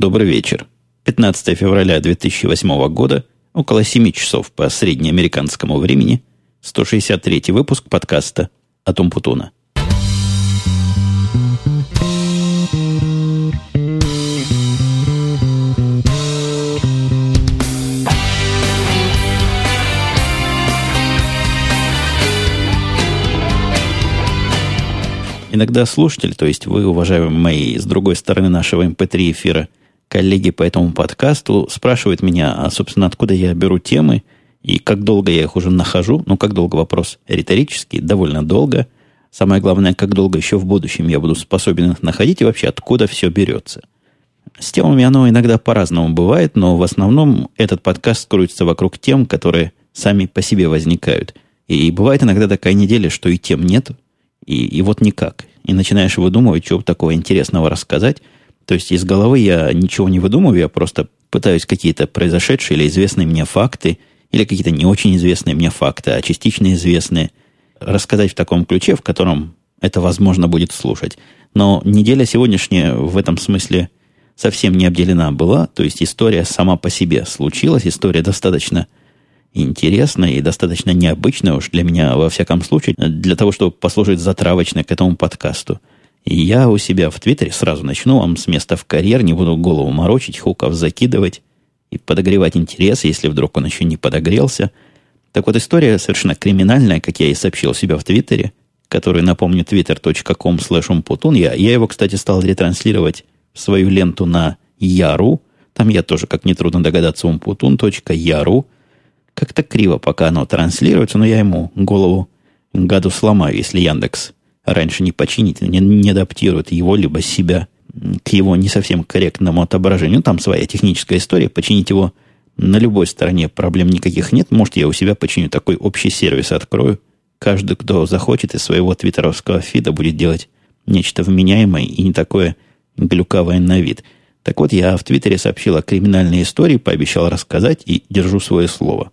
Добрый вечер. 15 февраля 2008 года, около 7 часов по среднеамериканскому времени, 163 выпуск подкаста «Атом Путуна». Иногда слушатели, то есть вы, уважаемые мои, с другой стороны нашего MP3 эм эфира, коллеги по этому подкасту, спрашивают меня, а, собственно, откуда я беру темы и как долго я их уже нахожу. Ну, как долго вопрос риторический, довольно долго. Самое главное, как долго еще в будущем я буду способен их находить и вообще откуда все берется. С темами оно иногда по-разному бывает, но в основном этот подкаст крутится вокруг тем, которые сами по себе возникают. И бывает иногда такая неделя, что и тем нет, и, и вот никак. И начинаешь выдумывать, что такого интересного рассказать. То есть из головы я ничего не выдумываю, я просто пытаюсь какие-то произошедшие или известные мне факты, или какие-то не очень известные мне факты, а частично известные, рассказать в таком ключе, в котором это возможно будет слушать. Но неделя сегодняшняя в этом смысле совсем не обделена была. То есть история сама по себе случилась, история достаточно интересная и достаточно необычная уж для меня, во всяком случае, для того, чтобы послужить затравочной к этому подкасту. Я у себя в Твиттере сразу начну вам с места в карьер, не буду голову морочить, хуков закидывать и подогревать интерес, если вдруг он еще не подогрелся. Так вот, история совершенно криминальная, как я и сообщил себя в Твиттере, который, напомню, twitter.com slash Я, я его, кстати, стал ретранслировать в свою ленту на Яру. Там я тоже, как нетрудно догадаться, umputun.yaru. Как-то криво пока оно транслируется, но я ему голову гаду сломаю, если Яндекс раньше не починит, не, не адаптирует его, либо себя к его не совсем корректному отображению. Там своя техническая история. Починить его на любой стороне проблем никаких нет. Может, я у себя починю такой общий сервис, открою. Каждый, кто захочет из своего твиттеровского фида, будет делать нечто вменяемое и не такое глюкавое на вид. Так вот, я в Твиттере сообщил о криминальной истории, пообещал рассказать и держу свое слово.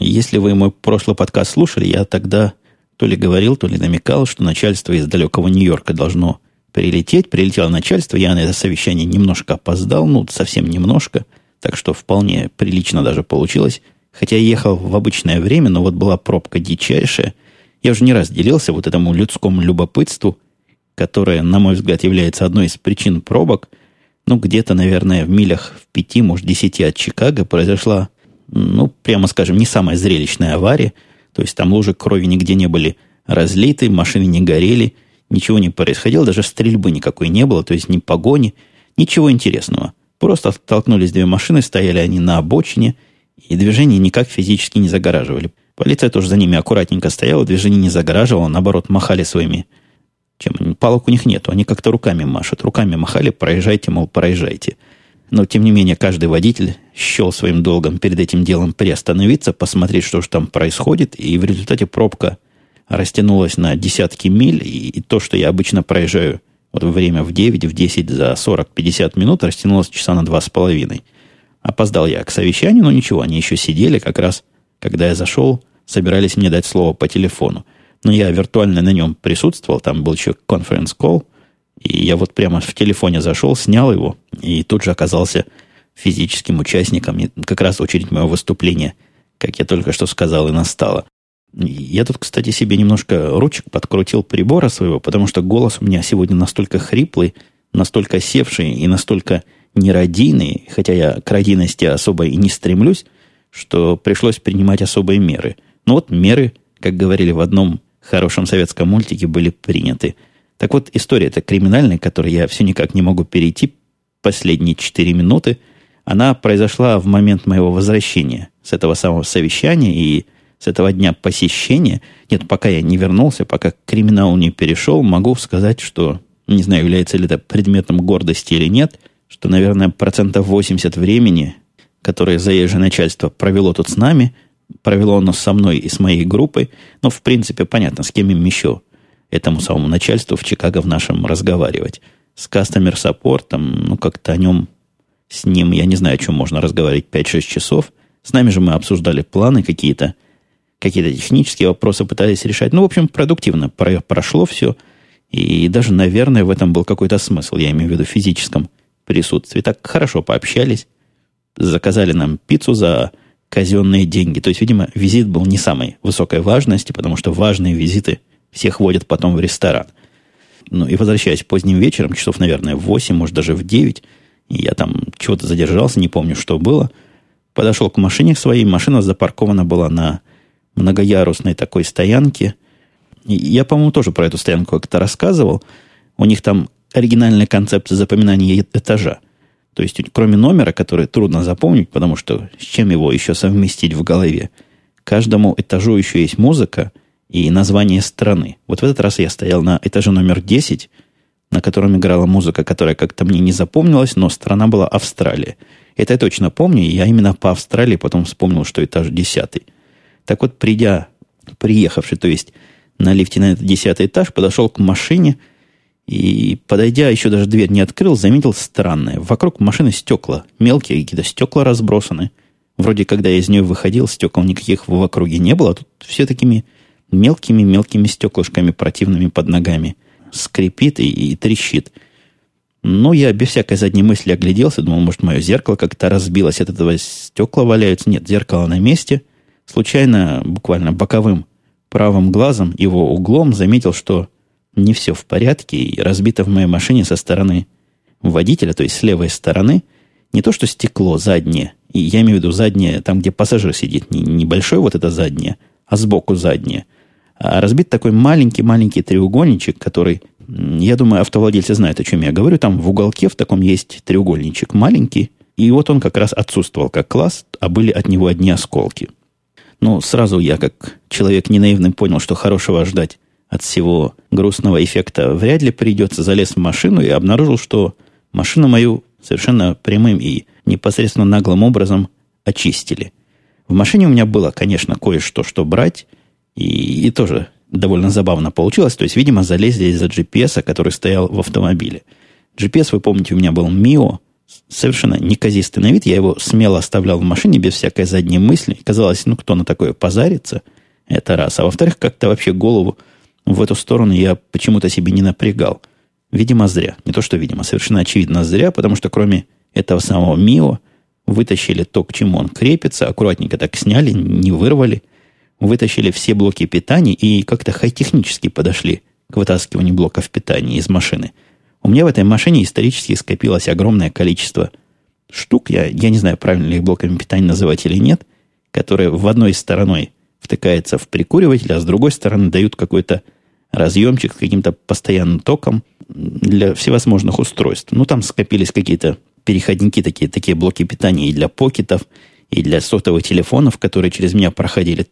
Если вы мой прошлый подкаст слушали, я тогда то ли говорил, то ли намекал, что начальство из далекого Нью-Йорка должно прилететь. Прилетело начальство, я на это совещание немножко опоздал, ну, совсем немножко, так что вполне прилично даже получилось. Хотя я ехал в обычное время, но вот была пробка дичайшая. Я уже не раз делился вот этому людскому любопытству, которое, на мой взгляд, является одной из причин пробок. Ну, где-то, наверное, в милях в пяти, может, десяти от Чикаго произошла ну, прямо скажем, не самая зрелищная авария. То есть там лужи крови нигде не были разлиты, машины не горели, ничего не происходило, даже стрельбы никакой не было, то есть ни погони, ничего интересного. Просто столкнулись две машины, стояли они на обочине, и движение никак физически не загораживали. Полиция тоже за ними аккуратненько стояла, движение не загораживала, наоборот, махали своими... Чем? Палок у них нету, они как-то руками машут. Руками махали, проезжайте, мол, проезжайте. Но, тем не менее, каждый водитель счел своим долгом перед этим делом приостановиться, посмотреть, что же там происходит, и в результате пробка растянулась на десятки миль, и, и то, что я обычно проезжаю вот во время в 9, в 10 за 40-50 минут, растянулось часа на два с половиной. Опоздал я к совещанию, но ничего, они еще сидели как раз, когда я зашел, собирались мне дать слово по телефону. Но я виртуально на нем присутствовал, там был еще конференц-колл, и я вот прямо в телефоне зашел, снял его, и тут же оказался физическим участником. И как раз очередь моего выступления, как я только что сказал, и настала. Я тут, кстати, себе немножко ручек подкрутил прибора своего, потому что голос у меня сегодня настолько хриплый, настолько севший и настолько нерадийный, хотя я к радийности особо и не стремлюсь, что пришлось принимать особые меры. Но вот меры, как говорили в одном хорошем советском мультике, были приняты – так вот, история эта криминальная, которой я все никак не могу перейти последние 4 минуты, она произошла в момент моего возвращения с этого самого совещания и с этого дня посещения. Нет, пока я не вернулся, пока криминал не перешел, могу сказать, что, не знаю, является ли это предметом гордости или нет, что, наверное, процентов 80 времени, которое заезжее начальство провело тут с нами, провело оно со мной и с моей группой, ну, в принципе, понятно, с кем им еще этому самому начальству в Чикаго в нашем разговаривать. С customer support, ну, как-то о нем, с ним, я не знаю, о чем можно разговаривать 5-6 часов. С нами же мы обсуждали планы какие-то, какие-то технические вопросы пытались решать. Ну, в общем, продуктивно прошло все. И даже, наверное, в этом был какой-то смысл. Я имею в виду в физическом присутствии. Так хорошо пообщались. Заказали нам пиццу за казенные деньги. То есть, видимо, визит был не самой высокой важности, потому что важные визиты всех водят потом в ресторан. Ну и возвращаясь поздним вечером, часов, наверное, в 8, может, даже в 9, я там чего-то задержался, не помню, что было. Подошел к машине своей. Машина запаркована была на многоярусной такой стоянке. И я, по-моему, тоже про эту стоянку как-то рассказывал. У них там оригинальная концепция запоминания этажа. То есть, кроме номера, который трудно запомнить, потому что с чем его еще совместить в голове, каждому этажу еще есть музыка и название страны. Вот в этот раз я стоял на этаже номер 10, на котором играла музыка, которая как-то мне не запомнилась, но страна была Австралия. Это я точно помню, и я именно по Австралии потом вспомнил, что этаж 10. Так вот, придя, приехавший, то есть на лифте на этот 10 этаж, подошел к машине – и, подойдя, еще даже дверь не открыл, заметил странное. Вокруг машины стекла. Мелкие какие-то стекла разбросаны. Вроде, когда я из нее выходил, стекол никаких в округе не было. А тут все такими мелкими-мелкими стеклышками противными под ногами. Скрипит и, и трещит. Ну, я без всякой задней мысли огляделся. Думал, может, мое зеркало как-то разбилось. От этого стекла валяются. Нет, зеркало на месте. Случайно, буквально боковым правым глазом, его углом, заметил, что не все в порядке, и разбито в моей машине со стороны водителя, то есть с левой стороны, не то что стекло заднее, и я имею в виду заднее, там, где пассажир сидит, не небольшое вот это заднее, а сбоку заднее, разбит такой маленький-маленький треугольничек, который, я думаю, автовладельцы знают, о чем я говорю, там в уголке в таком есть треугольничек маленький, и вот он как раз отсутствовал как класс, а были от него одни осколки. Ну, сразу я, как человек ненаивный, понял, что хорошего ждать от всего грустного эффекта вряд ли придется. Залез в машину и обнаружил, что машину мою совершенно прямым и непосредственно наглым образом очистили. В машине у меня было, конечно, кое-что, что брать, и, и тоже довольно забавно получилось. То есть, видимо, залезли из-за GPS, который стоял в автомобиле. GPS, вы помните, у меня был МИО, совершенно неказистый на вид. Я его смело оставлял в машине без всякой задней мысли. Казалось, ну кто на такое позарится? Это раз. А во-вторых, как-то вообще голову в эту сторону я почему-то себе не напрягал. Видимо, зря. Не то, что видимо, совершенно очевидно зря, потому что кроме этого самого МИО вытащили то, к чему он крепится, аккуратненько так сняли, не вырвали, вытащили все блоки питания и как-то хай-технически подошли к вытаскиванию блоков питания из машины. У меня в этой машине исторически скопилось огромное количество штук, я, я не знаю, правильно ли их блоками питания называть или нет, которые в одной стороной втыкается в прикуриватель, а с другой стороны дают какой-то разъемчик с каким-то постоянным током для всевозможных устройств. Ну, там скопились какие-то переходники, такие, такие блоки питания и для покетов, и для сотовых телефонов, которые через меня проходили.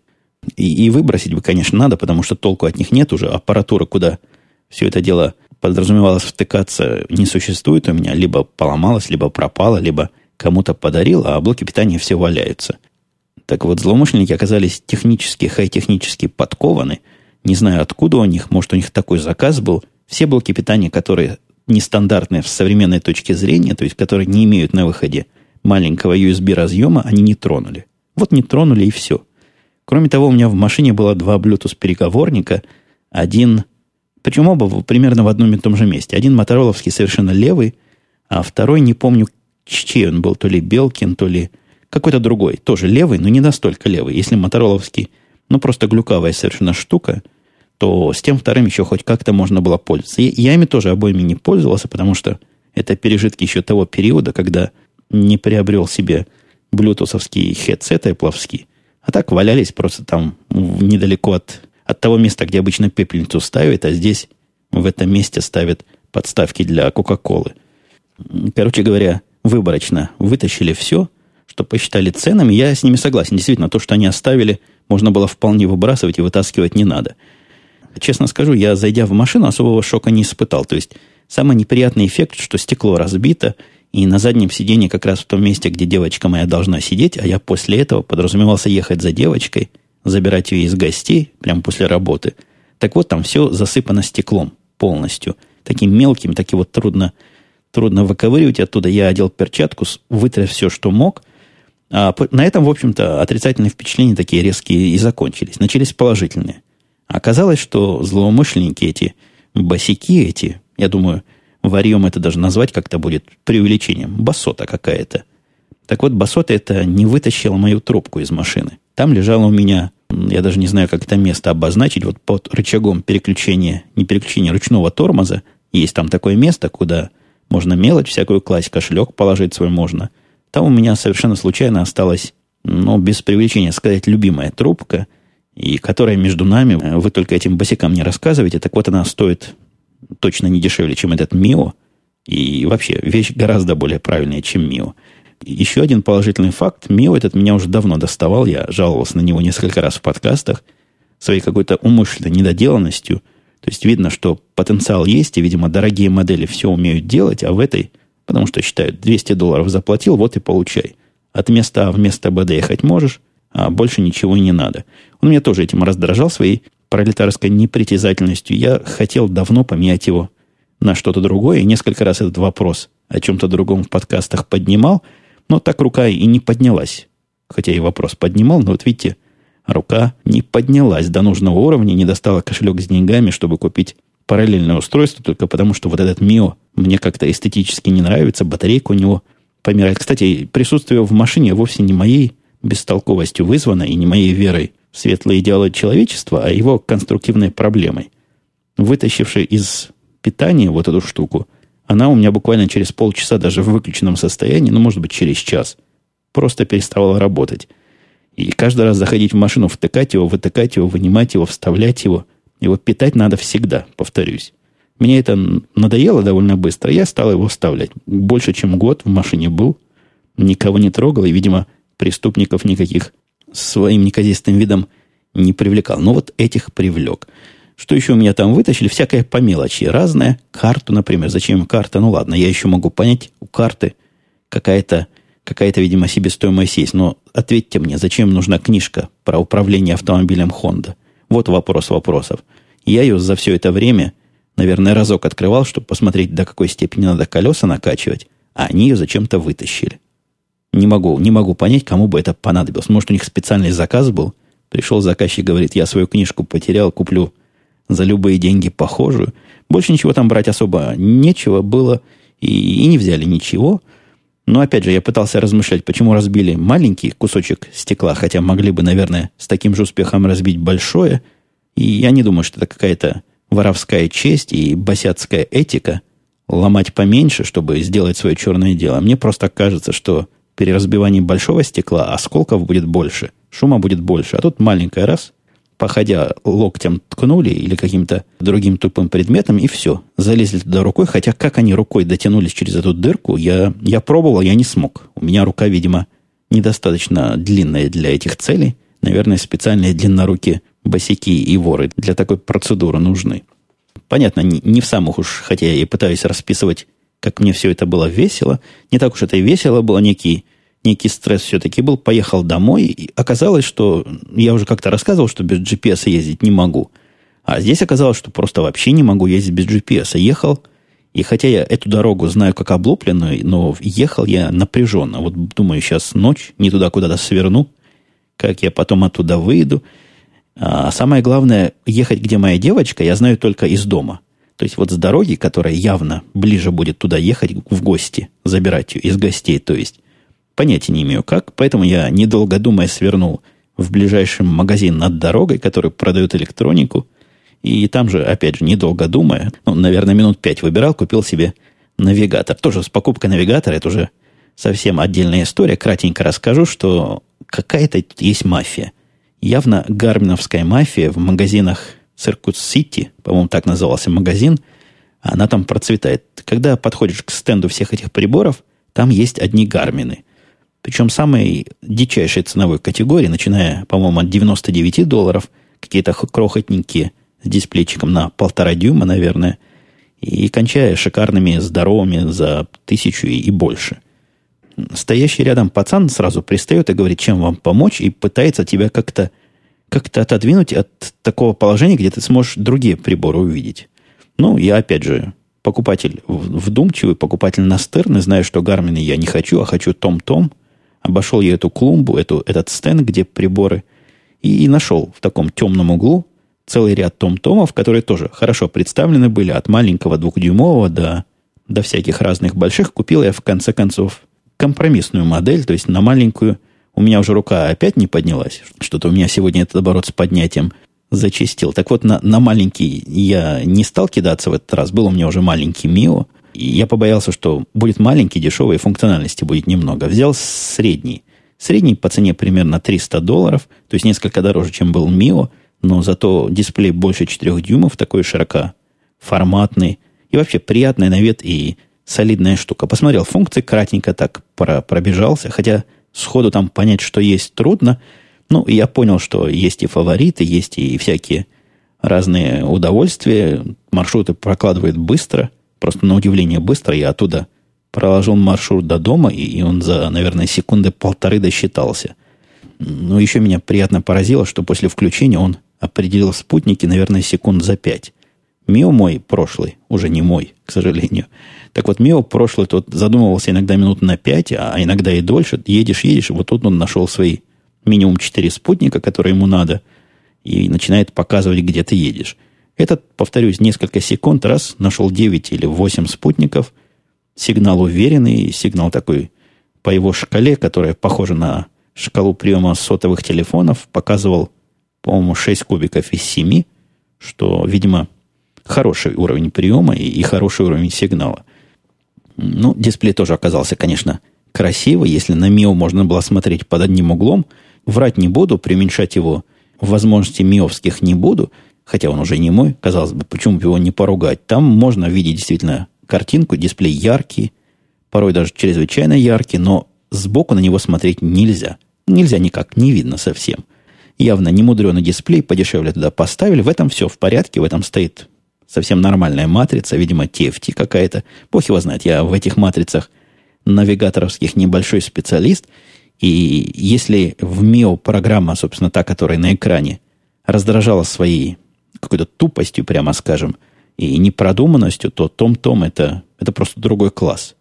И, и выбросить бы, конечно, надо, потому что толку от них нет уже. Аппаратура, куда все это дело подразумевалось втыкаться, не существует у меня. Либо поломалась, либо пропала, либо кому-то подарил, а блоки питания все валяются. Так вот, злоумышленники оказались технически, хай-технически подкованы – не знаю, откуда у них, может, у них такой заказ был. Все блоки питания, которые нестандартные в современной точке зрения, то есть которые не имеют на выходе маленького USB разъема, они не тронули. Вот не тронули и все. Кроме того, у меня в машине было два Bluetooth переговорника, один, причем оба примерно в одном и том же месте. Один мотороловский совершенно левый, а второй, не помню, чей он был, то ли Белкин, то ли какой-то другой, тоже левый, но не настолько левый. Если мотороловский, ну просто глюкавая совершенно штука – то с тем вторым еще хоть как-то можно было пользоваться. И я ими тоже обоими не пользовался, потому что это пережитки еще того периода, когда не приобрел себе блютусовский хедсет Apple, а так валялись просто там недалеко от, от того места, где обычно пепельницу ставят, а здесь в этом месте ставят подставки для Кока-Колы. Короче говоря, выборочно вытащили все, что посчитали ценами. Я с ними согласен. Действительно, то, что они оставили, можно было вполне выбрасывать и вытаскивать не надо – честно скажу, я, зайдя в машину, особого шока не испытал. То есть, самый неприятный эффект, что стекло разбито, и на заднем сиденье как раз в том месте, где девочка моя должна сидеть, а я после этого подразумевался ехать за девочкой, забирать ее из гостей, прямо после работы. Так вот, там все засыпано стеклом полностью. Таким мелким, так вот трудно, трудно выковыривать оттуда. Я одел перчатку, вытряс все, что мог. А на этом, в общем-то, отрицательные впечатления такие резкие и закончились. Начались положительные – Оказалось, что злоумышленники эти, босики эти, я думаю, варьем это даже назвать как-то будет преувеличением. Басота какая-то. Так вот, басота это не вытащила мою трубку из машины. Там лежало у меня, я даже не знаю, как это место обозначить, вот под рычагом переключения, не переключения ручного тормоза, есть там такое место, куда можно мелочь всякую класть, кошелек положить свой можно. Там у меня совершенно случайно осталась, ну, без привлечения сказать, любимая трубка, и которая между нами, вы только этим босикам не рассказываете, так вот она стоит точно не дешевле, чем этот МИО, и вообще вещь гораздо более правильная, чем МИО. Еще один положительный факт. МИО этот меня уже давно доставал. Я жаловался на него несколько раз в подкастах своей какой-то умышленной недоделанностью – то есть видно, что потенциал есть, и, видимо, дорогие модели все умеют делать, а в этой, потому что считают, 200 долларов заплатил, вот и получай. От места А в место Б доехать можешь, а больше ничего и не надо. Он меня тоже этим раздражал своей пролетарской непритязательностью. Я хотел давно поменять его на что-то другое, и несколько раз этот вопрос о чем-то другом в подкастах поднимал, но так рука и не поднялась. Хотя и вопрос поднимал, но вот видите, рука не поднялась до нужного уровня, не достала кошелек с деньгами, чтобы купить параллельное устройство, только потому что вот этот МИО мне как-то эстетически не нравится, батарейка у него помирает. Кстати, присутствие в машине вовсе не моей бестолковостью вызвано и не моей верой светлые идеалы человечества, а его конструктивной проблемой. Вытащивший из питания вот эту штуку, она у меня буквально через полчаса даже в выключенном состоянии, ну, может быть, через час, просто переставала работать. И каждый раз заходить в машину, втыкать его, вытыкать его, вынимать его, вставлять его. Его питать надо всегда, повторюсь. Мне это надоело довольно быстро. Я стал его вставлять. Больше, чем год в машине был. Никого не трогал. И, видимо, преступников никаких своим неказистым видом не привлекал. Но вот этих привлек. Что еще у меня там вытащили? Всякое по мелочи. Разное. Карту, например. Зачем карта? Ну ладно, я еще могу понять. У карты какая-то какая-то, видимо, себестоимость есть. Но ответьте мне, зачем нужна книжка про управление автомобилем Honda? Вот вопрос вопросов. Я ее за все это время, наверное, разок открывал, чтобы посмотреть, до какой степени надо колеса накачивать, а они ее зачем-то вытащили. Не могу, не могу понять, кому бы это понадобилось. Может, у них специальный заказ был? Пришел заказчик, говорит, я свою книжку потерял, куплю за любые деньги похожую. Больше ничего там брать особо нечего было, и, и не взяли ничего – но опять же, я пытался размышлять, почему разбили маленький кусочек стекла, хотя могли бы, наверное, с таким же успехом разбить большое. И я не думаю, что это какая-то воровская честь и босяцкая этика ломать поменьше, чтобы сделать свое черное дело. Мне просто кажется, что при разбивании большого стекла осколков будет больше, шума будет больше. А тут маленькая раз – походя локтем ткнули или каким-то другим тупым предметом, и все. Залезли туда рукой, хотя как они рукой дотянулись через эту дырку, я, я пробовал, я не смог. У меня рука, видимо, недостаточно длинная для этих целей. Наверное, специальные длиннорукие босики и воры для такой процедуры нужны. Понятно, не, не в самых уж, хотя я и пытаюсь расписывать, как мне все это было весело. Не так уж это и весело было, некий некий стресс все-таки был, поехал домой, и оказалось, что я уже как-то рассказывал, что без GPS ездить не могу. А здесь оказалось, что просто вообще не могу ездить без GPS. Ехал, и хотя я эту дорогу знаю как облупленную, но ехал я напряженно. Вот думаю, сейчас ночь, не туда куда-то сверну, как я потом оттуда выйду. А самое главное, ехать, где моя девочка, я знаю только из дома. То есть вот с дороги, которая явно ближе будет туда ехать в гости, забирать ее из гостей, то есть Понятия не имею как, поэтому я, недолго думая, свернул в ближайший магазин над дорогой, который продает электронику. И там же, опять же, недолго думая, ну, наверное, минут пять выбирал, купил себе навигатор. Тоже с покупкой навигатора, это уже совсем отдельная история. Кратенько расскажу, что какая-то есть мафия. Явно гарминовская мафия в магазинах Circuit City, по-моему, так назывался магазин, она там процветает. Когда подходишь к стенду всех этих приборов, там есть одни гармины – причем самой дичайшей ценовой категории, начиная, по-моему, от 99 долларов, какие-то крохотненькие с дисплейчиком на полтора дюйма, наверное, и кончая шикарными, здоровыми за тысячу и больше. Стоящий рядом пацан сразу пристает и говорит, чем вам помочь, и пытается тебя как-то как-то отодвинуть от такого положения, где ты сможешь другие приборы увидеть. Ну, я опять же покупатель вдумчивый, покупатель настырный, знаю, что гармины я не хочу, а хочу том-том – Обошел я эту клумбу, эту, этот стенд, где приборы, и, и нашел в таком темном углу целый ряд том-томов, которые тоже хорошо представлены были от маленького двухдюймового до до всяких разных больших, купил я в конце концов компромиссную модель, то есть на маленькую. У меня уже рука опять не поднялась. Что-то у меня сегодня этот оборот с поднятием зачистил. Так вот, на, на маленький я не стал кидаться в этот раз. Был у меня уже маленький Мио. И я побоялся, что будет маленький, дешевый, функциональности будет немного. Взял средний. Средний по цене примерно 300 долларов, то есть несколько дороже, чем был Мио, но зато дисплей больше 4 дюймов, такой широкоформатный. И вообще приятный на вид и солидная штука. Посмотрел функции, кратенько так пробежался, хотя сходу там понять, что есть, трудно. Ну, я понял, что есть и фавориты, есть и всякие разные удовольствия. Маршруты прокладывает быстро, просто на удивление быстро. Я оттуда проложил маршрут до дома, и он за, наверное, секунды полторы досчитался. Но еще меня приятно поразило, что после включения он определил спутники, наверное, секунд за пять. Мио мой прошлый, уже не мой, к сожалению. Так вот, Мио прошлый тот задумывался иногда минут на пять, а иногда и дольше. Едешь, едешь, вот тут он нашел свои минимум четыре спутника, которые ему надо, и начинает показывать, где ты едешь. Этот, повторюсь, несколько секунд раз нашел 9 или 8 спутников. Сигнал уверенный, сигнал такой по его шкале, которая похожа на шкалу приема сотовых телефонов, показывал, по-моему, 6 кубиков из 7, что, видимо, хороший уровень приема и, и хороший уровень сигнала. Ну, дисплей тоже оказался, конечно, красивый. Если на Мио можно было смотреть под одним углом, врать не буду, преуменьшать его возможности миовских не буду, хотя он уже не мой, казалось бы, почему бы его не поругать. Там можно видеть действительно картинку, дисплей яркий, порой даже чрезвычайно яркий, но сбоку на него смотреть нельзя. Нельзя никак, не видно совсем. Явно не мудреный дисплей, подешевле туда поставили. В этом все в порядке, в этом стоит совсем нормальная матрица, видимо, TFT какая-то. Бог его знает, я в этих матрицах навигаторовских небольшой специалист. И если в МИО программа, собственно, та, которая на экране, раздражала своей какой-то тупостью, прямо скажем, и непродуманностью, то Том-Том это, это просто другой класс.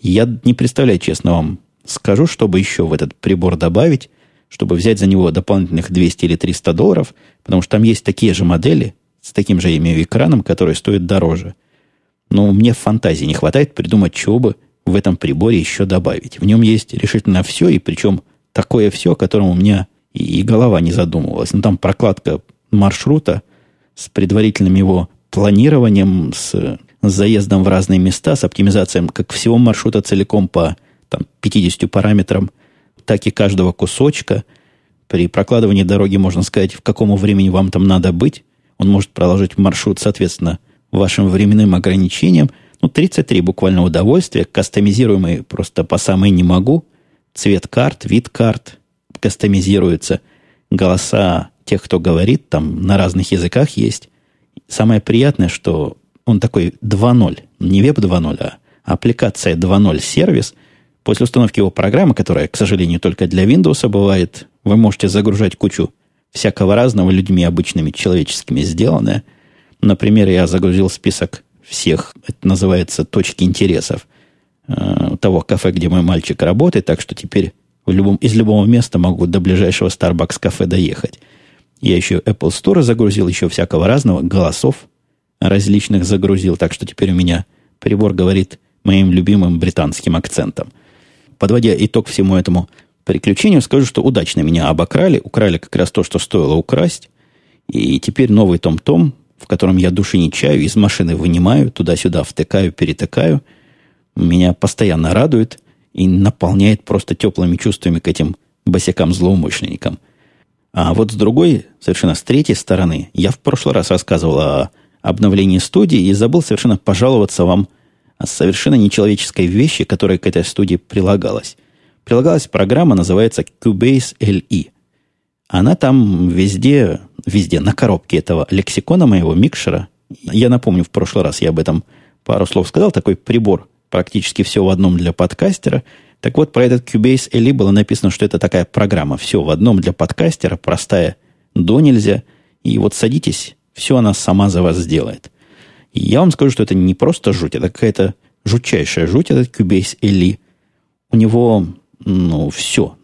Я не представляю, честно вам скажу, чтобы еще в этот прибор добавить, чтобы взять за него дополнительных 200 или 300 долларов, потому что там есть такие же модели с таким же имею экраном, которые стоят дороже. Но мне фантазии не хватает придумать, чего бы в этом приборе еще добавить. В нем есть решительно все, и причем такое все, о котором у меня и голова не задумывалась. Ну, там прокладка маршрута с предварительным его планированием, с, с заездом в разные места, с оптимизацией как всего маршрута целиком по там, 50 параметрам, так и каждого кусочка. При прокладывании дороги можно сказать, в какому времени вам там надо быть. Он может проложить маршрут, соответственно, вашим временным ограничениям. Ну, 33 буквально удовольствия, кастомизируемые просто по самой не могу. Цвет карт, вид карт кастомизируется. Голоса тех, кто говорит, там на разных языках есть. Самое приятное, что он такой 2.0, не веб 2.0, а аппликация 2.0 сервис. После установки его программы, которая, к сожалению, только для Windows бывает, вы можете загружать кучу всякого разного людьми обычными, человеческими сделанное. Например, я загрузил список всех, это называется, точки интересов э, того кафе, где мой мальчик работает, так что теперь в любом, из любого места могу до ближайшего Starbucks кафе доехать. Я еще Apple Store загрузил, еще всякого разного, голосов различных загрузил, так что теперь у меня прибор говорит моим любимым британским акцентом. Подводя итог всему этому приключению, скажу, что удачно меня обокрали, украли как раз то, что стоило украсть, и теперь новый том-том, в котором я души не чаю, из машины вынимаю, туда-сюда втыкаю, перетыкаю, меня постоянно радует и наполняет просто теплыми чувствами к этим босикам-злоумышленникам – а вот с другой, совершенно с третьей стороны, я в прошлый раз рассказывал о обновлении студии и забыл совершенно пожаловаться вам о совершенно нечеловеческой вещи, которая к этой студии прилагалась. Прилагалась программа, называется Cubase LE. Она там везде, везде, на коробке этого лексикона моего микшера. Я напомню, в прошлый раз я об этом пару слов сказал. Такой прибор, практически все в одном для подкастера – так вот, про этот Cubase LE было написано, что это такая программа. Все в одном для подкастера, простая, до нельзя. И вот садитесь, все она сама за вас сделает. И я вам скажу, что это не просто жуть, это какая-то жутчайшая жуть, этот Cubase LE. У него, ну, все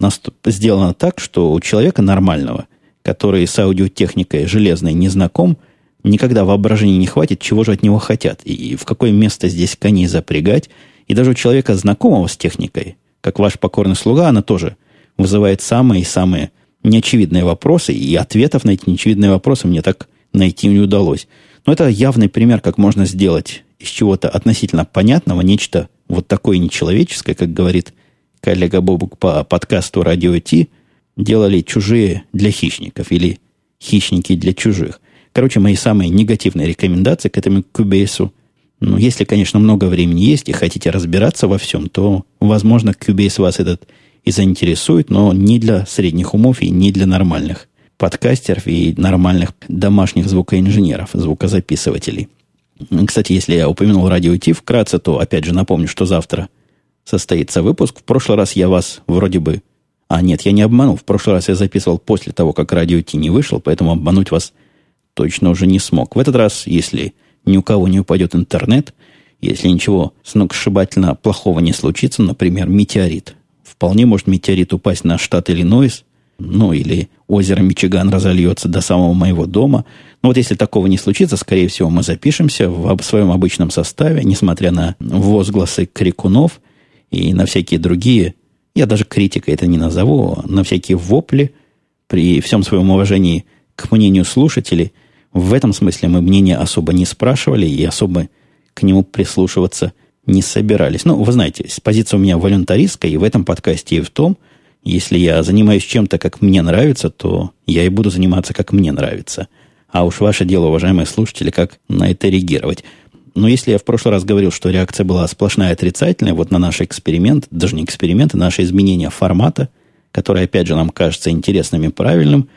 сделано так, что у человека нормального, который с аудиотехникой железной не знаком, никогда воображения не хватит, чего же от него хотят, и в какое место здесь коней запрягать. И даже у человека, знакомого с техникой, как ваш покорный слуга, она тоже вызывает самые и самые неочевидные вопросы, и ответов на эти неочевидные вопросы мне так найти не удалось. Но это явный пример, как можно сделать из чего-то относительно понятного нечто вот такое нечеловеческое, как говорит коллега Бобук по подкасту «Радио Ти», делали чужие для хищников или хищники для чужих. Короче, мои самые негативные рекомендации к этому Cubase. Ну, если, конечно, много времени есть и хотите разбираться во всем, то, возможно, Cubase вас этот и заинтересует, но не для средних умов и не для нормальных подкастеров и нормальных домашних звукоинженеров, звукозаписывателей. Кстати, если я упомянул радио Ти вкратце, то опять же напомню, что завтра состоится выпуск. В прошлый раз я вас вроде бы... А, нет, я не обманул. В прошлый раз я записывал после того, как радио Ти не вышел, поэтому обмануть вас точно уже не смог. В этот раз, если ни у кого не упадет интернет, если ничего сногсшибательно плохого не случится, например, метеорит. Вполне может метеорит упасть на штат Иллинойс, ну или озеро Мичиган разольется до самого моего дома. Но вот если такого не случится, скорее всего, мы запишемся в своем обычном составе, несмотря на возгласы крикунов и на всякие другие, я даже критикой это не назову, на всякие вопли, при всем своем уважении к мнению слушателей, в этом смысле мы мнение особо не спрашивали и особо к нему прислушиваться не собирались. Ну, вы знаете, позиция у меня волюнтаристская, и в этом подкасте, и в том – если я занимаюсь чем-то, как мне нравится, то я и буду заниматься, как мне нравится. А уж ваше дело, уважаемые слушатели, как на это реагировать. Но если я в прошлый раз говорил, что реакция была сплошная отрицательная, вот на наш эксперимент, даже не эксперимент, а наше изменение формата, которое, опять же, нам кажется интересным и правильным,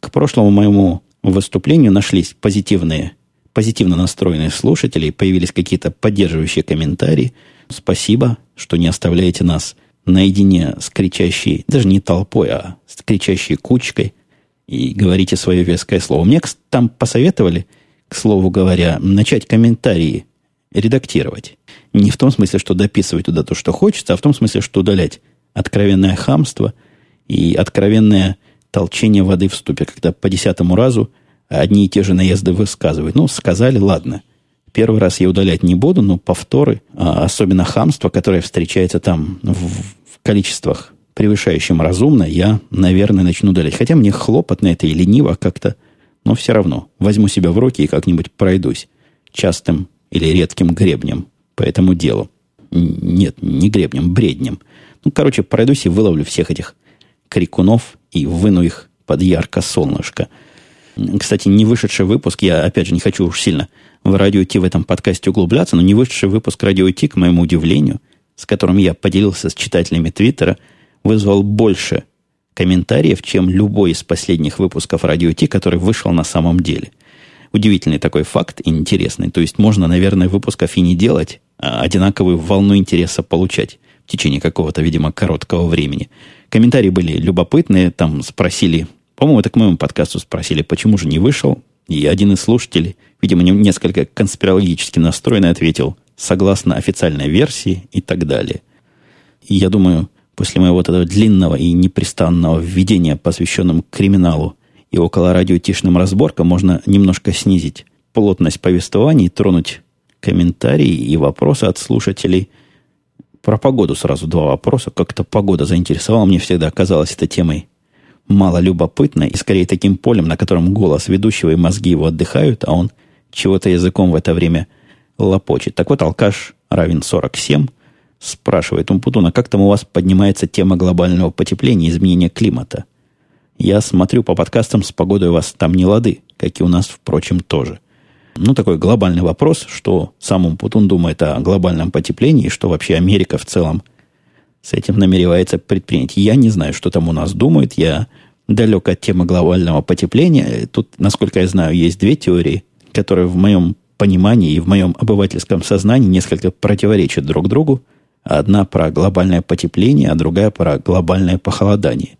к прошлому моему выступлению нашлись позитивные, позитивно настроенные слушатели, появились какие-то поддерживающие комментарии. Спасибо, что не оставляете нас наедине с кричащей, даже не толпой, а с кричащей кучкой и говорите свое веское слово. Мне там посоветовали, к слову говоря, начать комментарии редактировать. Не в том смысле, что дописывать туда то, что хочется, а в том смысле, что удалять откровенное хамство и откровенное толчение воды в ступе, когда по десятому разу одни и те же наезды высказывают. Ну, сказали, ладно – Первый раз я удалять не буду, но повторы, а особенно хамство, которое встречается там в, в количествах превышающим разумно, я, наверное, начну удалять. Хотя мне хлопотно это и лениво как-то, но все равно возьму себя в руки и как-нибудь пройдусь частым или редким гребнем по этому делу. Нет, не гребнем, бреднем. Ну, короче, пройдусь и выловлю всех этих крикунов и выну их под ярко солнышко. Кстати, не вышедший выпуск, я опять же не хочу уж сильно в радио Ти в этом подкасте углубляться, но не вышедший выпуск радио Ти, к моему удивлению, с которым я поделился с читателями Твиттера, вызвал больше комментариев, чем любой из последних выпусков радио Ти, который вышел на самом деле. Удивительный такой факт интересный. То есть можно, наверное, выпусков и не делать, а одинаковую волну интереса получать в течение какого-то, видимо, короткого времени. Комментарии были любопытные, там спросили, по-моему, это к моему подкасту спросили, почему же не вышел. И один из слушателей, видимо, несколько конспирологически настроенный, ответил, согласно официальной версии и так далее. И я думаю, после моего вот этого длинного и непрестанного введения, посвященного криминалу и около радиотишным разборкам, можно немножко снизить плотность повествования и тронуть комментарии и вопросы от слушателей. Про погоду сразу два вопроса. Как-то погода заинтересовала. Мне всегда казалось этой темой мало любопытно и скорее таким полем, на котором голос ведущего и мозги его отдыхают, а он чего-то языком в это время лопочет. Так вот, алкаш равен 47, спрашивает Умпутуна, как там у вас поднимается тема глобального потепления и изменения климата? Я смотрю по подкастам, с погодой у вас там не лады, как и у нас, впрочем, тоже. Ну, такой глобальный вопрос, что сам Умпутун думает о глобальном потеплении, что вообще Америка в целом – с этим намеревается предпринять. Я не знаю, что там у нас думают. Я далек от темы глобального потепления. Тут, насколько я знаю, есть две теории, которые в моем понимании и в моем обывательском сознании несколько противоречат друг другу. Одна про глобальное потепление, а другая про глобальное похолодание.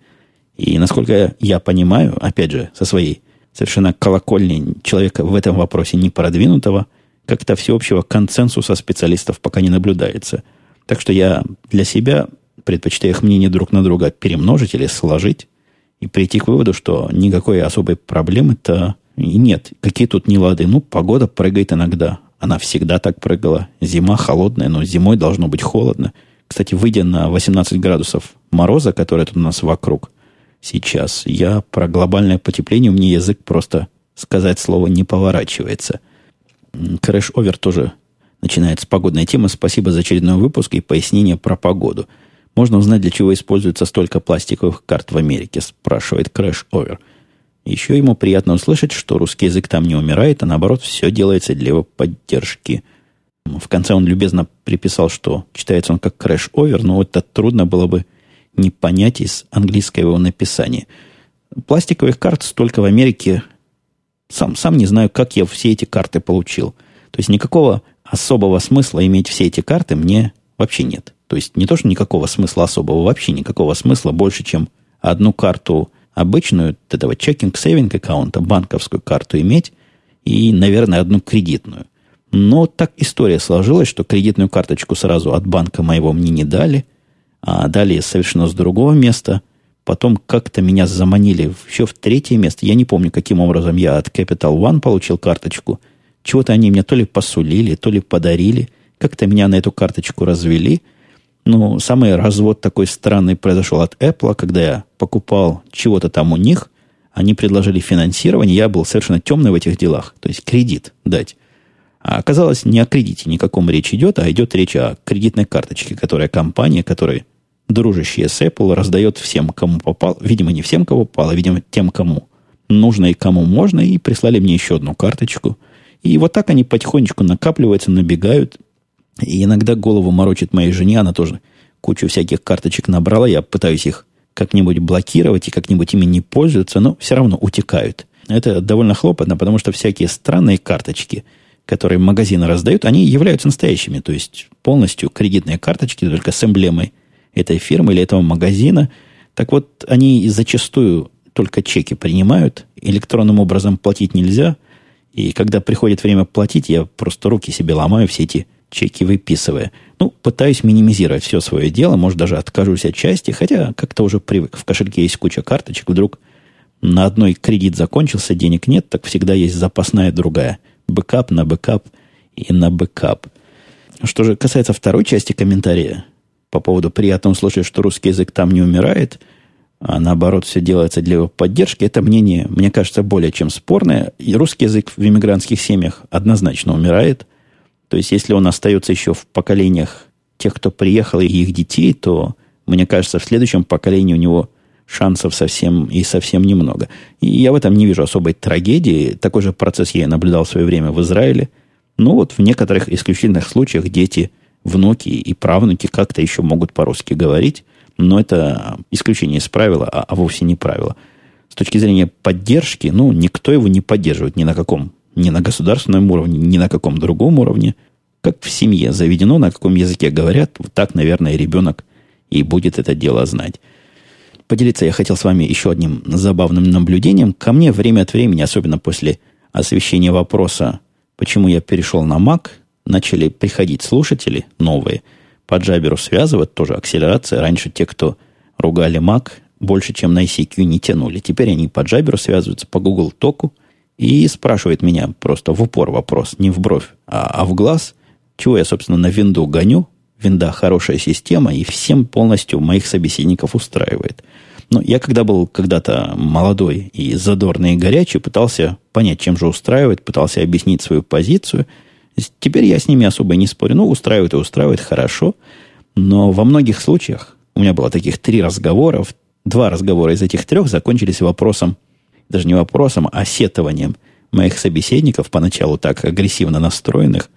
И насколько я понимаю, опять же, со своей совершенно колокольни человека в этом вопросе не продвинутого, как-то всеобщего консенсуса специалистов пока не наблюдается – так что я для себя предпочитаю их мнения друг на друга перемножить или сложить и прийти к выводу, что никакой особой проблемы-то нет, какие тут нелады. Ну, погода прыгает иногда. Она всегда так прыгала. Зима холодная, но зимой должно быть холодно. Кстати, выйдя на 18 градусов мороза, который тут у нас вокруг сейчас, я про глобальное потепление, у меня язык просто сказать слово не поворачивается. Crashover тоже начинает с погодной темы. Спасибо за очередной выпуск и пояснение про погоду. Можно узнать, для чего используется столько пластиковых карт в Америке, спрашивает Crashover. Еще ему приятно услышать, что русский язык там не умирает, а наоборот, все делается для его поддержки. В конце он любезно приписал, что читается он как Crashover, но это трудно было бы не понять из английского написания. Пластиковых карт столько в Америке. Сам, сам не знаю, как я все эти карты получил. То есть никакого особого смысла иметь все эти карты мне вообще нет. То есть не то, что никакого смысла особого, вообще никакого смысла больше, чем одну карту обычную этого чекинг-сейвинг аккаунта, банковскую карту иметь и, наверное, одну кредитную. Но так история сложилась, что кредитную карточку сразу от банка моего мне не дали, а дали совершенно с другого места. Потом как-то меня заманили еще в третье место. Я не помню, каким образом я от Capital One получил карточку. Чего-то они мне то ли посулили, то ли подарили. Как-то меня на эту карточку развели – ну, самый развод такой странный произошел от Apple, когда я покупал чего-то там у них, они предложили финансирование, я был совершенно темный в этих делах, то есть кредит дать. А оказалось, не о кредите никаком речь идет, а идет речь о кредитной карточке, которая компания, которая дружащая с Apple, раздает всем, кому попал. Видимо, не всем, кого попало, а, видимо, тем, кому нужно и кому можно. И прислали мне еще одну карточку. И вот так они потихонечку накапливаются, набегают. И иногда голову морочит моей жене, она тоже кучу всяких карточек набрала, я пытаюсь их как-нибудь блокировать и как-нибудь ими не пользоваться, но все равно утекают. Это довольно хлопотно, потому что всякие странные карточки, которые магазины раздают, они являются настоящими. То есть полностью кредитные карточки, только с эмблемой этой фирмы или этого магазина. Так вот, они зачастую только чеки принимают. Электронным образом платить нельзя. И когда приходит время платить, я просто руки себе ломаю все эти чеки выписывая. Ну, пытаюсь минимизировать все свое дело, может, даже откажусь от части, хотя как-то уже привык. В кошельке есть куча карточек, вдруг на одной кредит закончился, денег нет, так всегда есть запасная другая. Backup на backup и на backup. Что же касается второй части комментария, по поводу приятного слушать, что русский язык там не умирает, а наоборот все делается для его поддержки, это мнение, мне кажется, более чем спорное. И русский язык в иммигрантских семьях однозначно умирает – то есть, если он остается еще в поколениях тех, кто приехал, и их детей, то, мне кажется, в следующем поколении у него шансов совсем и совсем немного. И я в этом не вижу особой трагедии. Такой же процесс я наблюдал в свое время в Израиле. Ну вот в некоторых исключительных случаях дети, внуки и правнуки как-то еще могут по-русски говорить, но это исключение из правила, а, а вовсе не правило. С точки зрения поддержки, ну, никто его не поддерживает ни на каком ни на государственном уровне, ни на каком другом уровне. Как в семье заведено, на каком языке говорят, вот так, наверное, ребенок и будет это дело знать. Поделиться я хотел с вами еще одним забавным наблюдением. Ко мне время от времени, особенно после освещения вопроса, почему я перешел на Mac, начали приходить слушатели новые, по джаберу связывать, тоже акселерация. Раньше те, кто ругали Mac, больше, чем на ICQ не тянули. Теперь они по джаберу связываются, по Google Току – и спрашивает меня просто в упор вопрос, не в бровь, а, а в глаз, чего я, собственно, на винду гоню. Винда хорошая система, и всем полностью моих собеседников устраивает. Но я, когда был когда-то молодой и задорный и горячий, пытался понять, чем же устраивает, пытался объяснить свою позицию. Теперь я с ними особо не спорю. Ну, устраивает и устраивает хорошо. Но во многих случаях, у меня было таких три разговора, два разговора из этих трех закончились вопросом, даже не вопросом, а сетованием моих собеседников, поначалу так агрессивно настроенных,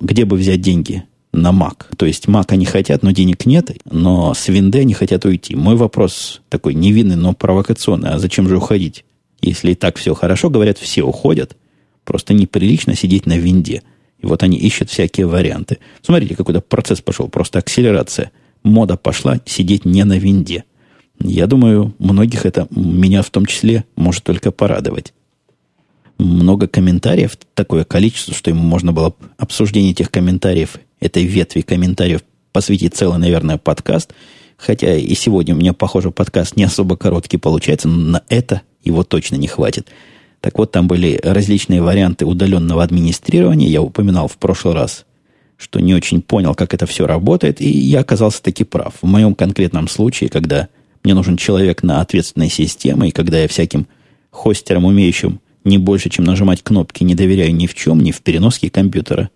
где бы взять деньги на Mac. То есть Mac они хотят, но денег нет, но с винды они хотят уйти. Мой вопрос такой невинный, но провокационный. А зачем же уходить? Если и так все хорошо, говорят, все уходят. Просто неприлично сидеть на винде. И вот они ищут всякие варианты. Смотрите, какой-то процесс пошел, просто акселерация. Мода пошла сидеть не на винде. Я думаю, многих это, меня в том числе, может только порадовать. Много комментариев, такое количество, что ему можно было обсуждение этих комментариев, этой ветви комментариев посвятить целый, наверное, подкаст. Хотя и сегодня у меня, похоже, подкаст не особо короткий получается, но на это его точно не хватит. Так вот, там были различные варианты удаленного администрирования. Я упоминал в прошлый раз, что не очень понял, как это все работает, и я оказался таки прав. В моем конкретном случае, когда мне нужен человек на ответственной системе, и когда я всяким хостерам, умеющим не больше, чем нажимать кнопки, не доверяю ни в чем, ни в переноске компьютера,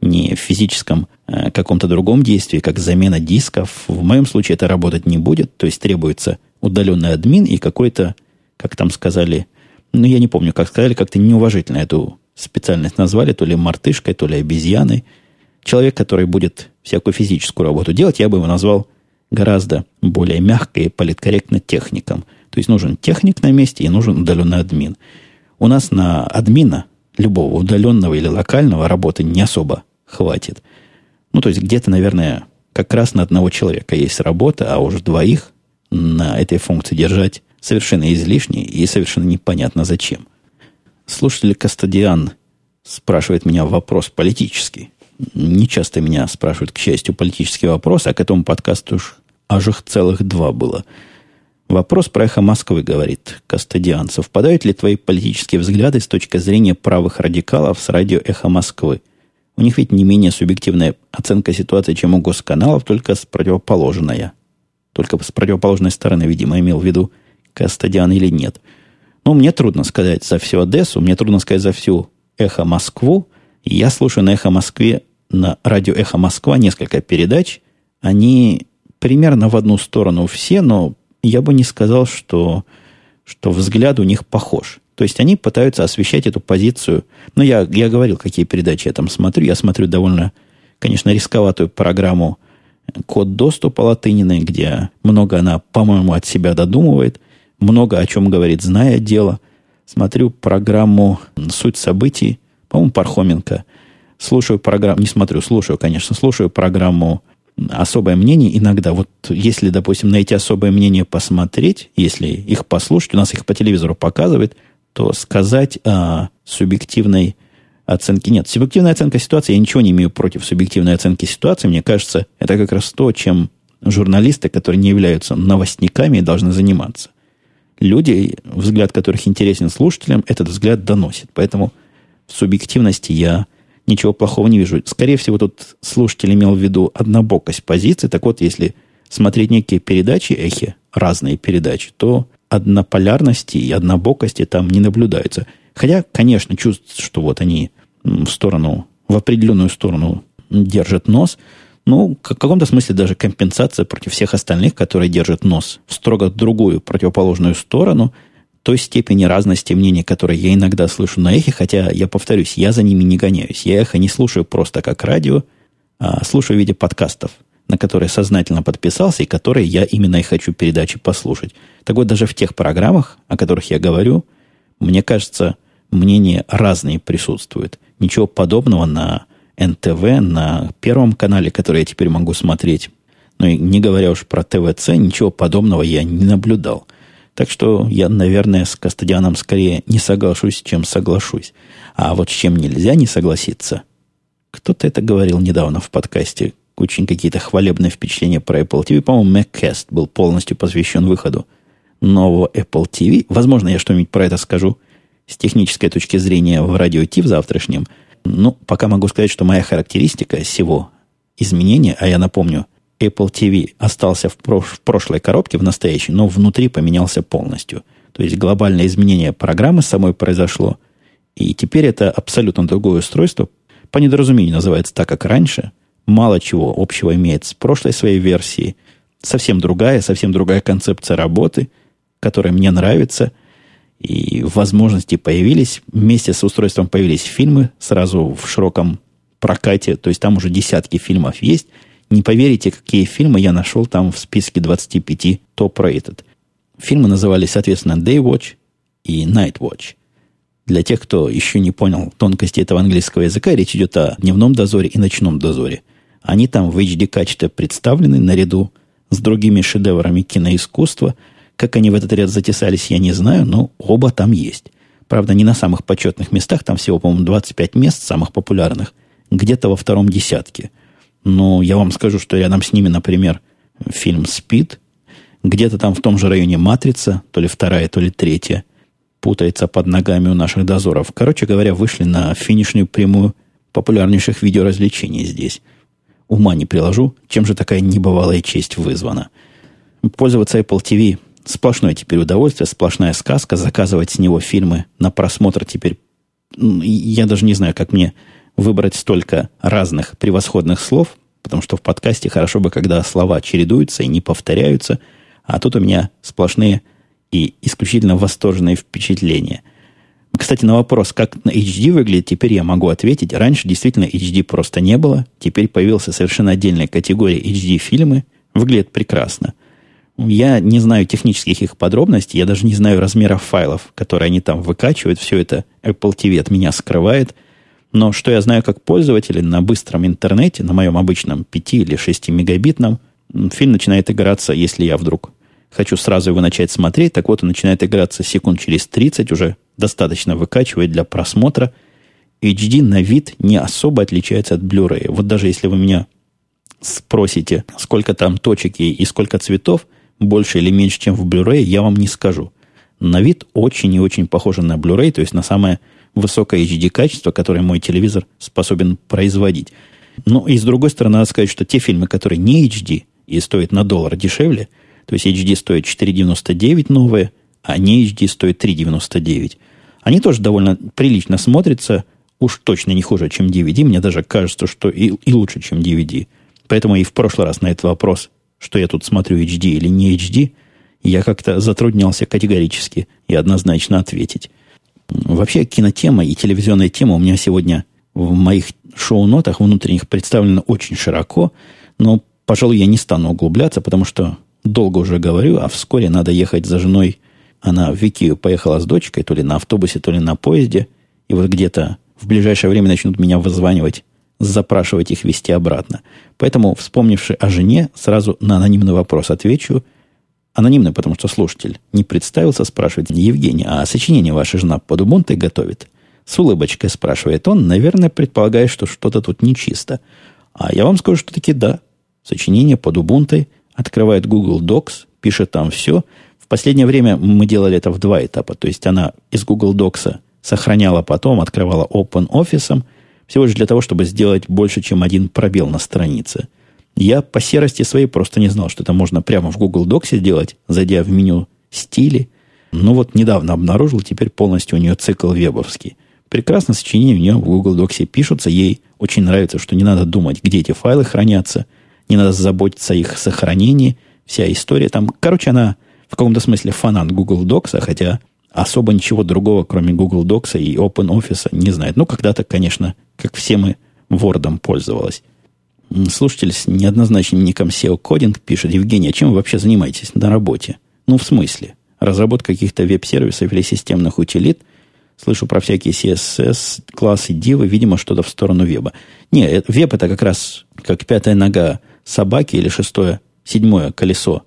ни в физическом э, каком-то другом действии, как замена дисков. В моем случае это работать не будет, то есть требуется удаленный админ и какой-то, как там сказали, ну, я не помню, как сказали, как-то неуважительно эту специальность назвали, то ли мартышкой, то ли обезьяной. Человек, который будет всякую физическую работу делать, я бы его назвал гораздо более мягко и политкорректно техником. То есть нужен техник на месте и нужен удаленный админ. У нас на админа, любого удаленного или локального, работы не особо хватит. Ну, то есть где-то, наверное, как раз на одного человека есть работа, а уж двоих на этой функции держать совершенно излишне и совершенно непонятно зачем. Слушатель Кастадиан спрашивает меня вопрос политический. Не часто меня спрашивают, к счастью, политические вопросы, а к этому подкасту уж аж их целых два было. Вопрос про эхо Москвы, говорит Кастадиан. Совпадают ли твои политические взгляды с точки зрения правых радикалов с радио «Эхо Москвы»? У них ведь не менее субъективная оценка ситуации, чем у госканалов, только с противоположной. Только с противоположной стороны, видимо, имел в виду Кастадиан или нет. Ну, мне трудно сказать за всю Одессу, мне трудно сказать за всю Эхо Москву. Я слушаю на Эхо Москве, на радио Эхо Москва несколько передач. Они примерно в одну сторону все, но я бы не сказал, что, что взгляд у них похож. То есть они пытаются освещать эту позицию. Ну, я, я говорил, какие передачи я там смотрю. Я смотрю довольно, конечно, рисковатую программу «Код доступа» латыниной, где много она, по-моему, от себя додумывает много о чем говорит, зная дело. Смотрю программу «Суть событий», по-моему, Пархоменко. Слушаю программу, не смотрю, слушаю, конечно, слушаю программу «Особое мнение». Иногда, вот если, допустим, на эти особое мнение посмотреть, если их послушать, у нас их по телевизору показывают, то сказать о субъективной оценке нет. Субъективная оценка ситуации, я ничего не имею против субъективной оценки ситуации. Мне кажется, это как раз то, чем журналисты, которые не являются новостниками, должны заниматься люди, взгляд которых интересен слушателям, этот взгляд доносит. Поэтому в субъективности я ничего плохого не вижу. Скорее всего, тут слушатель имел в виду однобокость позиции. Так вот, если смотреть некие передачи, эхи, разные передачи, то однополярности и однобокости там не наблюдается. Хотя, конечно, чувствуется, что вот они в сторону, в определенную сторону держат нос – ну, в каком-то смысле даже компенсация против всех остальных, которые держат нос в строго другую противоположную сторону, той степени разности мнений, которые я иногда слышу на эхе, хотя, я повторюсь, я за ними не гоняюсь. Я эхо не слушаю просто как радио, а слушаю в виде подкастов, на которые сознательно подписался и которые я именно и хочу передачи послушать. Так вот, даже в тех программах, о которых я говорю, мне кажется, мнения разные присутствуют. Ничего подобного на НТВ на Первом канале, который я теперь могу смотреть. Ну и не говоря уж про ТВЦ, ничего подобного я не наблюдал. Так что я, наверное, с Кастадианом скорее не соглашусь, чем соглашусь. А вот с чем нельзя не согласиться. Кто-то это говорил недавно в подкасте. Очень какие-то хвалебные впечатления про Apple TV. По-моему, MacCast был полностью посвящен выходу нового Apple TV. Возможно, я что-нибудь про это скажу с технической точки зрения в радио Ти в завтрашнем – ну, пока могу сказать, что моя характеристика всего изменения, а я напомню, Apple TV остался в, прош- в прошлой коробке, в настоящей, но внутри поменялся полностью. То есть глобальное изменение программы самой произошло. И теперь это абсолютно другое устройство. По недоразумению называется так, как раньше. Мало чего общего имеет с прошлой своей версией. Совсем другая, совсем другая концепция работы, которая мне нравится – и возможности появились. Вместе с устройством появились фильмы сразу в широком прокате. То есть там уже десятки фильмов есть. Не поверите, какие фильмы я нашел там в списке 25 топ-рейтед. Фильмы назывались, соответственно, Day Watch и Night Watch. Для тех, кто еще не понял тонкости этого английского языка, речь идет о дневном дозоре и ночном дозоре. Они там в HD-качестве представлены наряду с другими шедеврами киноискусства – как они в этот ряд затесались, я не знаю, но оба там есть. Правда, не на самых почетных местах, там всего, по-моему, 25 мест самых популярных, где-то во втором десятке. Но я вам скажу, что рядом с ними, например, фильм «Спид», где-то там в том же районе «Матрица», то ли вторая, то ли третья. путается под ногами у наших дозоров. Короче говоря, вышли на финишную прямую популярнейших видеоразвлечений здесь. Ума не приложу, чем же такая небывалая честь вызвана. Пользоваться Apple TV сплошное теперь удовольствие, сплошная сказка. Заказывать с него фильмы на просмотр теперь... Я даже не знаю, как мне выбрать столько разных превосходных слов, потому что в подкасте хорошо бы, когда слова чередуются и не повторяются, а тут у меня сплошные и исключительно восторженные впечатления. Кстати, на вопрос, как на HD выглядит, теперь я могу ответить. Раньше действительно HD просто не было. Теперь появился совершенно отдельная категория HD-фильмы. Выглядит прекрасно. Я не знаю технических их подробностей, я даже не знаю размеров файлов, которые они там выкачивают. Все это Apple TV от меня скрывает. Но что я знаю как пользователь на быстром интернете, на моем обычном 5 или 6 мегабитном, фильм начинает играться, если я вдруг хочу сразу его начать смотреть, так вот он начинает играться секунд через 30, уже достаточно выкачивает для просмотра. HD на вид не особо отличается от Blu-ray. Вот даже если вы меня спросите, сколько там точек и, сколько цветов, больше или меньше, чем в Blu-ray, я вам не скажу. На вид очень и очень похоже на Blu-ray, то есть на самое высокое HD-качество, которое мой телевизор способен производить. Ну, и с другой стороны, надо сказать, что те фильмы, которые не HD и стоят на доллар дешевле, то есть HD стоит 4,99 новые, а не HD стоит 3,99. Они тоже довольно прилично смотрятся, уж точно не хуже, чем DVD. Мне даже кажется, что и, и лучше, чем DVD. Поэтому и в прошлый раз на этот вопрос, что я тут смотрю HD или не HD, я как-то затруднялся категорически и однозначно ответить. Вообще кинотема и телевизионная тема у меня сегодня в моих шоу-нотах внутренних представлена очень широко, но, пожалуй, я не стану углубляться, потому что долго уже говорю, а вскоре надо ехать за женой. Она в Викию поехала с дочкой, то ли на автобусе, то ли на поезде. И вот где-то в ближайшее время начнут меня вызванивать, запрашивать их вести обратно. Поэтому, вспомнивши о жене, сразу на анонимный вопрос отвечу. Анонимный, потому что слушатель не представился, спрашивает Евгений, а сочинение ваша жена под Убунтой готовит? С улыбочкой спрашивает он, наверное, предполагая, что что-то тут нечисто. А я вам скажу, что таки да. Сочинение под Убунтой открывает Google Docs, пишет там все. В последнее время мы делали это в два этапа. То есть она из Google Docs сохраняла потом, открывала Open Office, всего лишь для того, чтобы сделать больше, чем один пробел на странице. Я по серости своей просто не знал, что это можно прямо в Google Docs сделать, зайдя в меню «Стили». Ну вот недавно обнаружил, теперь полностью у нее цикл вебовский. Прекрасно сочинения у нее в Google Docs пишутся. Ей очень нравится, что не надо думать, где эти файлы хранятся – не надо заботиться о их сохранении, вся история там. Короче, она в каком-то смысле фанат Google Docs, хотя особо ничего другого, кроме Google Docs и OpenOffice не знает. Ну, когда-то, конечно, как все мы, Word пользовалась. Слушатель с неоднозначным ником SEO Coding пишет, Евгений, а чем вы вообще занимаетесь на работе? Ну, в смысле? Разработка каких-то веб-сервисов или системных утилит? Слышу про всякие CSS, классы, дивы, видимо, что-то в сторону веба. Не, веб это как раз как пятая нога собаки или шестое, седьмое колесо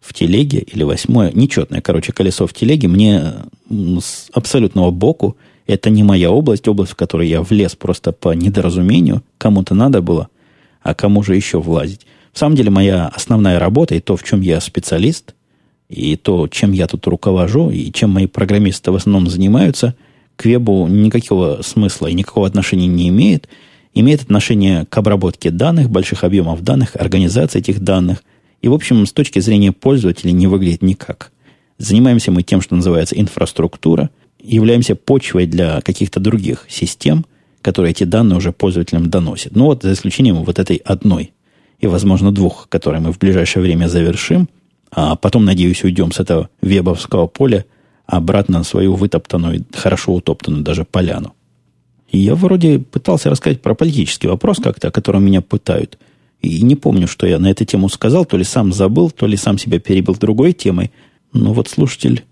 в телеге или восьмое, нечетное, короче, колесо в телеге, мне с абсолютного боку, это не моя область, область, в которой я влез просто по недоразумению, кому-то надо было, а кому же еще влазить. В самом деле, моя основная работа и то, в чем я специалист, и то, чем я тут руковожу, и чем мои программисты в основном занимаются, к вебу никакого смысла и никакого отношения не имеет – имеет отношение к обработке данных, больших объемов данных, организации этих данных. И, в общем, с точки зрения пользователя не выглядит никак. Занимаемся мы тем, что называется инфраструктура, являемся почвой для каких-то других систем, которые эти данные уже пользователям доносят. Ну вот, за исключением вот этой одной и, возможно, двух, которые мы в ближайшее время завершим, а потом, надеюсь, уйдем с этого вебовского поля обратно на свою вытоптанную, хорошо утоптанную даже поляну. И я вроде пытался рассказать про политический вопрос как-то, о котором меня пытают. И не помню, что я на эту тему сказал, то ли сам забыл, то ли сам себя перебил другой темой. Но вот слушатель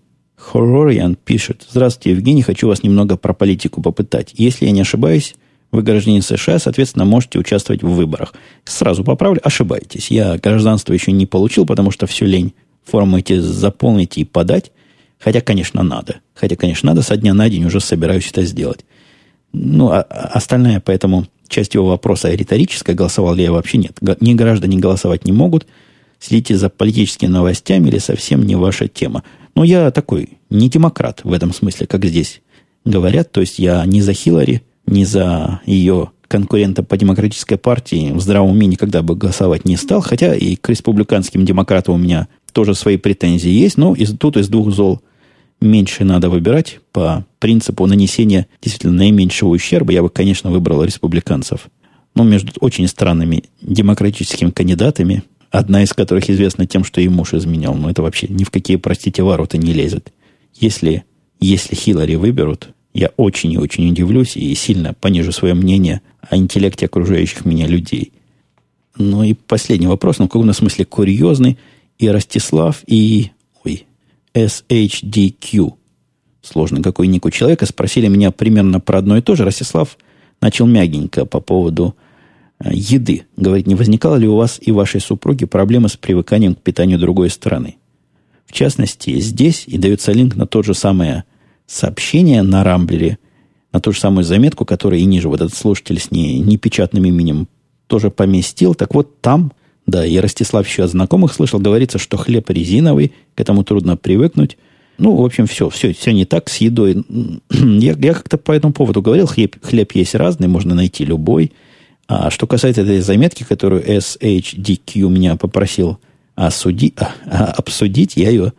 Хоррориан пишет. Здравствуйте, Евгений, хочу вас немного про политику попытать. Если я не ошибаюсь, вы гражданин США, соответственно, можете участвовать в выборах. Сразу поправлю, ошибаетесь. Я гражданство еще не получил, потому что все лень форму эти заполнить и подать. Хотя, конечно, надо. Хотя, конечно, надо. Со дня на день уже собираюсь это сделать. Ну, а, а остальная, поэтому часть его вопроса риторическая, голосовал ли я вообще нет. Не граждане голосовать не могут. Следите за политическими новостями или совсем не ваша тема. Но я такой, не демократ в этом смысле, как здесь говорят. То есть я не за Хиллари, не за ее конкурента по демократической партии в здравом уме никогда бы голосовать не стал. Хотя и к республиканским демократам у меня тоже свои претензии есть. Но из, тут из двух зол меньше надо выбирать по принципу нанесения действительно наименьшего ущерба. Я бы, конечно, выбрал республиканцев. Но между очень странными демократическими кандидатами Одна из которых известна тем, что и муж изменял. Но это вообще ни в какие, простите, ворота не лезет. Если, если Хиллари выберут, я очень и очень удивлюсь и сильно понижу свое мнение о интеллекте окружающих меня людей. Ну и последний вопрос, ну в каком смысле курьезный. И Ростислав, и ой, SHDQ, сложный какой ник у человека, спросили меня примерно про одно и то же. Ростислав начал мягенько по поводу еды. Говорит, не возникало ли у вас и вашей супруги проблемы с привыканием к питанию другой страны? В частности, здесь и дается линк на то же самое сообщение на Рамблере, на ту же самую заметку, которая и ниже вот этот слушатель с не, непечатным именем тоже поместил. Так вот там, да, и Ростислав еще от знакомых слышал, говорится, что хлеб резиновый, к этому трудно привыкнуть. Ну, в общем, все, все, все не так с едой. Я, я как-то по этому поводу говорил, хлеб, хлеб есть разный, можно найти любой – а что касается этой заметки, которую SHDQ меня попросил осуди, а, а, обсудить, я ее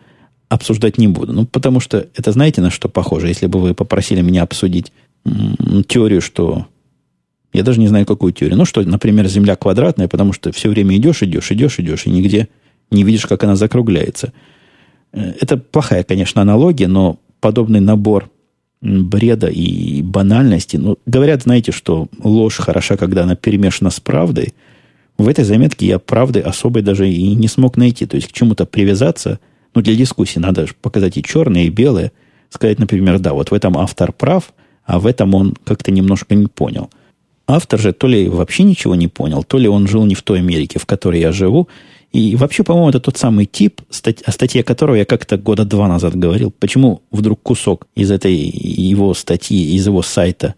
обсуждать не буду. Ну, потому что это знаете, на что похоже? Если бы вы попросили меня обсудить м- теорию, что... Я даже не знаю, какую теорию. Ну, что, например, Земля квадратная, потому что все время идешь, идешь, идешь, идешь, и нигде не видишь, как она закругляется. Э, это плохая, конечно, аналогия, но подобный набор бреда и банальности. Ну, говорят, знаете, что ложь хороша, когда она перемешана с правдой. В этой заметке я правды особой даже и не смог найти. То есть к чему-то привязаться, ну, для дискуссии надо же показать и черное, и белое. Сказать, например, да, вот в этом автор прав, а в этом он как-то немножко не понял. Автор же то ли вообще ничего не понял, то ли он жил не в той Америке, в которой я живу, и вообще, по-моему, это тот самый тип, о статье которого я как-то года два назад говорил. Почему вдруг кусок из этой его статьи, из его сайта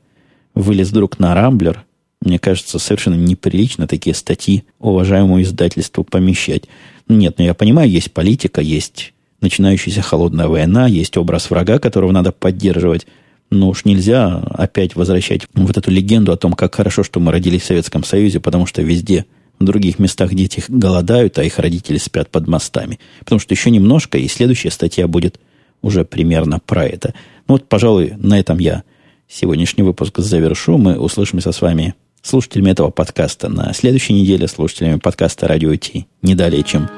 вылез вдруг на Рамблер? Мне кажется, совершенно неприлично такие статьи уважаемому издательству помещать. Нет, ну я понимаю, есть политика, есть начинающаяся холодная война, есть образ врага, которого надо поддерживать. Но уж нельзя опять возвращать вот эту легенду о том, как хорошо, что мы родились в Советском Союзе, потому что везде в других местах дети голодают, а их родители спят под мостами. Потому что еще немножко, и следующая статья будет уже примерно про это. Ну вот, пожалуй, на этом я сегодняшний выпуск завершу. Мы услышимся с вами, слушателями этого подкаста, на следующей неделе, слушателями подкаста «Радио Ти». Не далее, чем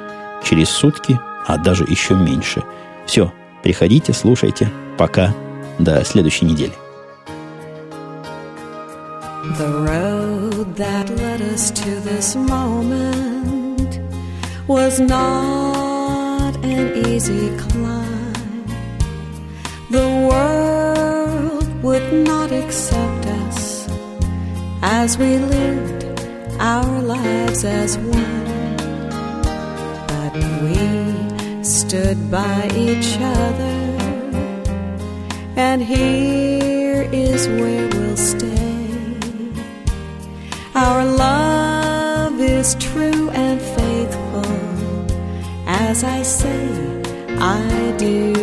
через сутки, а даже еще меньше. Все, приходите, слушайте. Пока. До следующей недели. The road that led us to this moment was not an easy climb. The world would not accept us as we lived our lives as one. But we stood by each other, and here is where we'll stay. Our love is true and faithful, as I say I do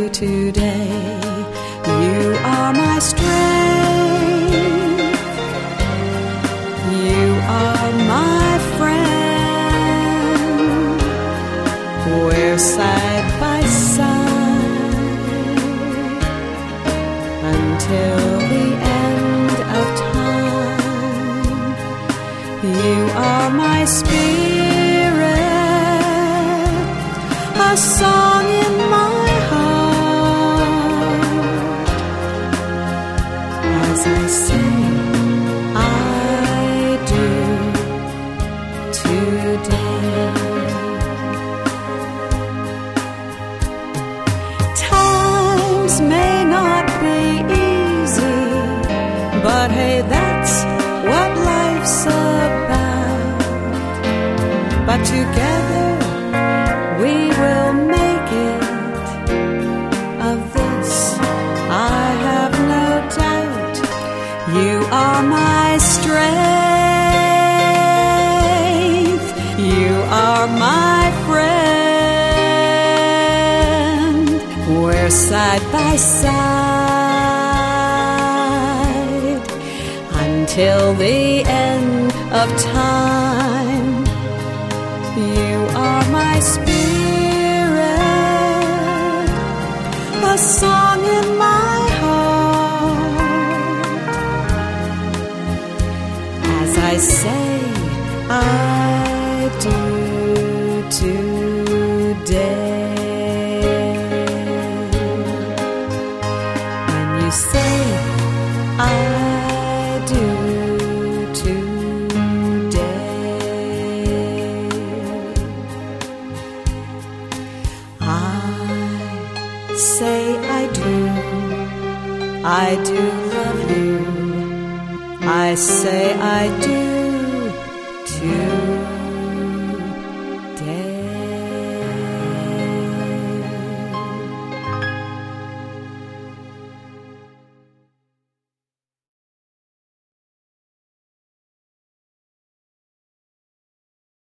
side until the end of time.